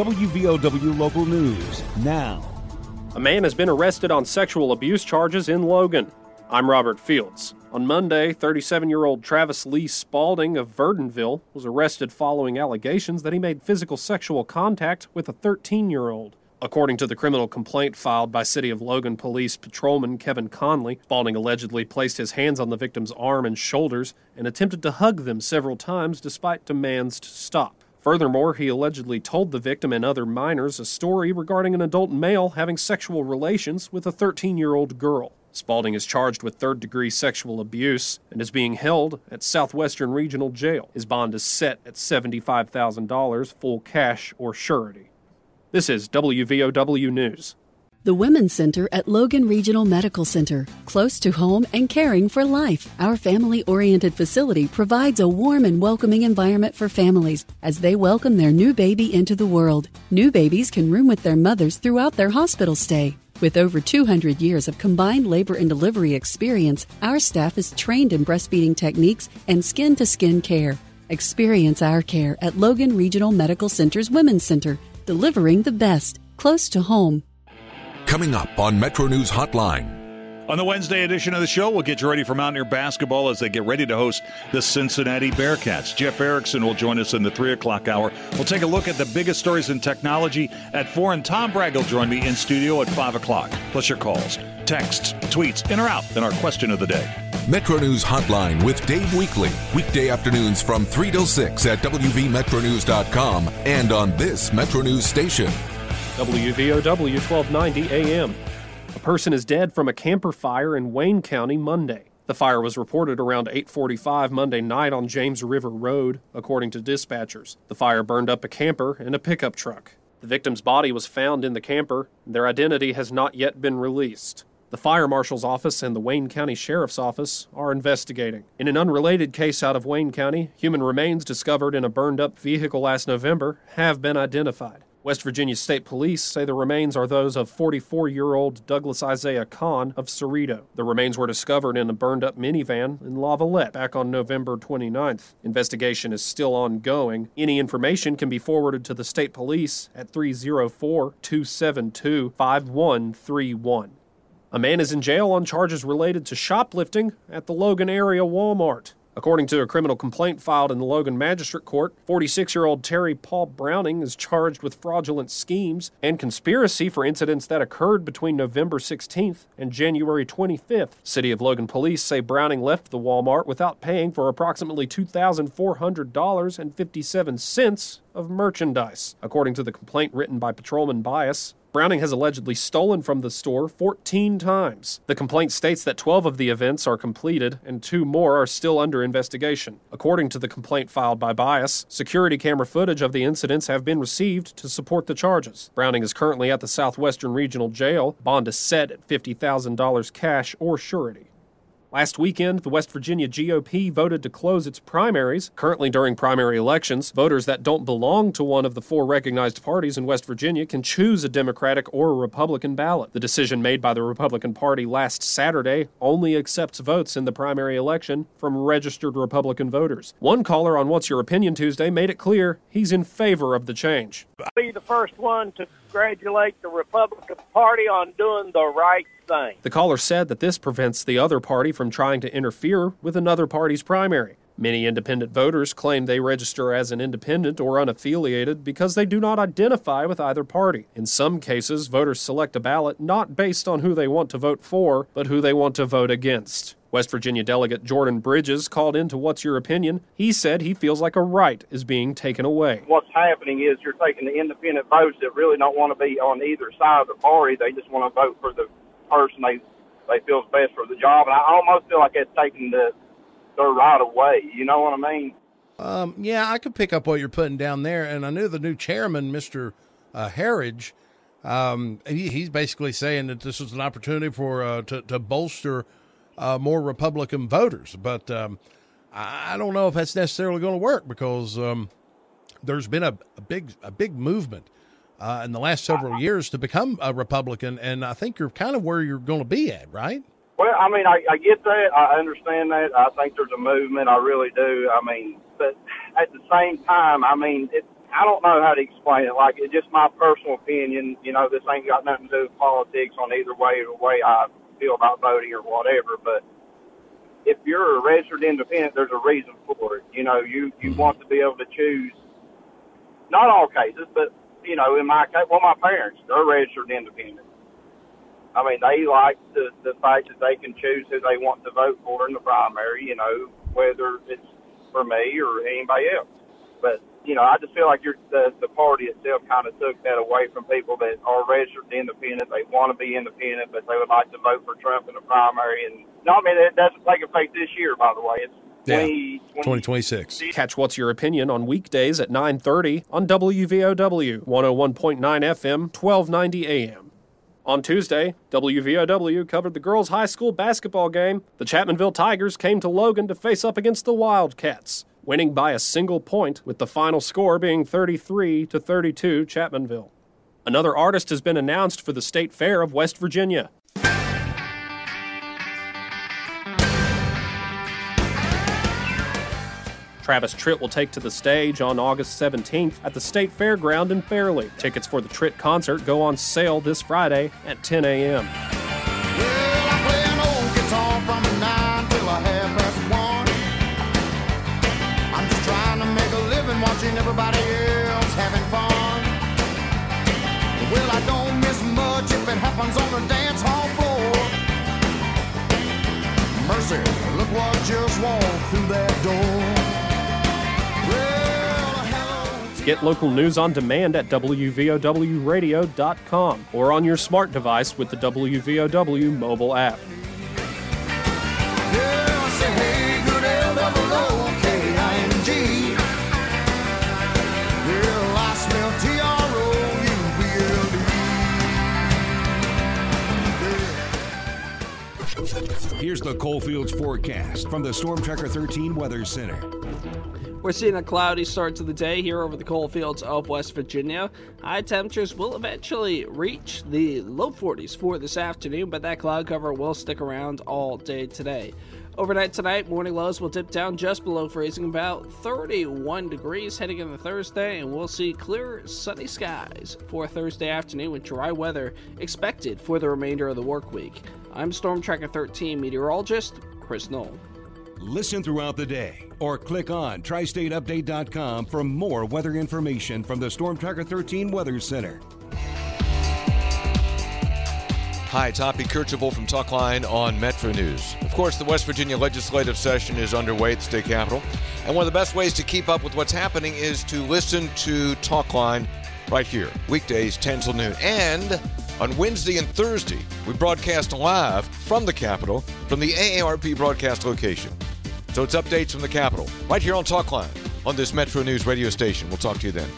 WVOW Local News now. A man has been arrested on sexual abuse charges in Logan. I'm Robert Fields. On Monday, 37 year old Travis Lee Spalding of Verdunville was arrested following allegations that he made physical sexual contact with a 13 year old. According to the criminal complaint filed by City of Logan Police Patrolman Kevin Conley, Spalding allegedly placed his hands on the victim's arm and shoulders and attempted to hug them several times despite demands to stop. Furthermore, he allegedly told the victim and other minors a story regarding an adult male having sexual relations with a 13 year old girl. Spalding is charged with third degree sexual abuse and is being held at Southwestern Regional Jail. His bond is set at $75,000 full cash or surety. This is WVOW News. The Women's Center at Logan Regional Medical Center, close to home and caring for life. Our family oriented facility provides a warm and welcoming environment for families as they welcome their new baby into the world. New babies can room with their mothers throughout their hospital stay. With over 200 years of combined labor and delivery experience, our staff is trained in breastfeeding techniques and skin to skin care. Experience our care at Logan Regional Medical Center's Women's Center, delivering the best, close to home. Coming up on Metro News Hotline. On the Wednesday edition of the show, we'll get you ready for Mountaineer basketball as they get ready to host the Cincinnati Bearcats. Jeff Erickson will join us in the 3 o'clock hour. We'll take a look at the biggest stories in technology at 4, and Tom Bragg will join me in studio at 5 o'clock. Plus your calls, texts, tweets, in or out, and our question of the day. Metro News Hotline with Dave Weekley. Weekday afternoons from 3 till 6 at WVMetroNews.com and on this Metro News station. WVOW 1290 AM. A person is dead from a camper fire in Wayne County Monday. The fire was reported around 8:45 Monday night on James River Road, according to dispatchers. The fire burned up a camper and a pickup truck. The victim's body was found in the camper. Their identity has not yet been released. The fire marshal's office and the Wayne County Sheriff's Office are investigating. In an unrelated case out of Wayne County, human remains discovered in a burned up vehicle last November have been identified. West Virginia State Police say the remains are those of 44 year old Douglas Isaiah Kahn of Ceredo. The remains were discovered in a burned up minivan in Lavalette back on November 29th. Investigation is still ongoing. Any information can be forwarded to the state police at 304 272 5131. A man is in jail on charges related to shoplifting at the Logan area Walmart. According to a criminal complaint filed in the Logan Magistrate Court, 46 year old Terry Paul Browning is charged with fraudulent schemes and conspiracy for incidents that occurred between November 16th and January 25th. City of Logan police say Browning left the Walmart without paying for approximately $2,400.57 of merchandise. According to the complaint written by Patrolman Bias, Browning has allegedly stolen from the store 14 times. The complaint states that 12 of the events are completed and two more are still under investigation. According to the complaint filed by Bias, security camera footage of the incidents have been received to support the charges. Browning is currently at the Southwestern Regional Jail. Bond is set at $50,000 cash or surety. Last weekend, the West Virginia GOP voted to close its primaries. Currently, during primary elections, voters that don't belong to one of the four recognized parties in West Virginia can choose a Democratic or a Republican ballot. The decision made by the Republican Party last Saturday only accepts votes in the primary election from registered Republican voters. One caller on What's Your Opinion Tuesday made it clear he's in favor of the change. I'll Be the first one to congratulate the Republican Party on doing the right thing. The caller said that this prevents the other party from trying to interfere with another party's primary. Many independent voters claim they register as an independent or unaffiliated because they do not identify with either party. In some cases, voters select a ballot not based on who they want to vote for, but who they want to vote against. West Virginia Delegate Jordan Bridges called into What's Your Opinion. He said he feels like a right is being taken away. What's happening is you're taking the independent votes that really don't want to be on either side of the party. They just want to vote for the person they they feel is best for the job. And I almost feel like it's taking the their right away. You know what I mean? Um, yeah, I could pick up what you're putting down there, and I knew the new chairman, Mister uh, Herridge. Um, he, he's basically saying that this is an opportunity for uh, to, to bolster uh, more Republican voters. But um, I don't know if that's necessarily going to work because um, there's been a, a, big a big movement uh, in the last several years to become a Republican, and I think you're kind of where you're going to be at, right? Well, I mean, I, I get that. I understand that. I think there's a movement. I really do. I mean, but at the same time, I mean, it, I don't know how to explain it. Like it's just my personal opinion. You know, this ain't got nothing to do with politics on either way the way I feel about voting or whatever. But if you're a registered independent, there's a reason for it. You know, you you want to be able to choose. Not all cases, but you know, in my case, well, my parents they're registered independent. I mean, they like the the fact that they can choose who they want to vote for in the primary. You know, whether it's for me or anybody else. But you know, I just feel like you're, the the party itself kind of took that away from people that are registered independent. They want to be independent, but they would like to vote for Trump in the primary. And no, I mean it doesn't take effect this year, by the way. It's Yeah. 2026. Catch What's Your Opinion on weekdays at 9:30 on WVOW 101.9 FM, 1290 AM. On Tuesday, WVOW covered the girls' high school basketball game. The Chapmanville Tigers came to Logan to face up against the Wildcats, winning by a single point with the final score being 33 to 32 Chapmanville. Another artist has been announced for the State Fair of West Virginia. Travis Tritt will take to the stage on August 17th at the State Fairground in Fairlea. Tickets for the Tritt concert go on sale this Friday at 10 a.m. Mercy, look what just Get local news on demand at WVOWradio.com or on your smart device with the WVOW mobile app. Here's the Coalfields forecast from the Storm Tracker 13 Weather Center. We're seeing a cloudy start to the day here over the coal fields of West Virginia. High temperatures will eventually reach the low 40s for this afternoon, but that cloud cover will stick around all day today. Overnight tonight, morning lows will dip down just below freezing, about 31 degrees heading into Thursday, and we'll see clear, sunny skies for Thursday afternoon with dry weather expected for the remainder of the work week. I'm Storm Tracker 13 meteorologist Chris Knoll. Listen throughout the day or click on tristateupdate.com for more weather information from the Storm Tracker 13 Weather Center. Hi, Hoppy Kercheval from Talkline on Metro News. Of course, the West Virginia legislative session is underway at the state capitol, and one of the best ways to keep up with what's happening is to listen to Talkline right here, weekdays 10 till noon. And on Wednesday and Thursday, we broadcast live from the Capitol, from the AARP broadcast location. So it's updates from the Capitol, right here on Talkline, on this Metro News radio station. We'll talk to you then.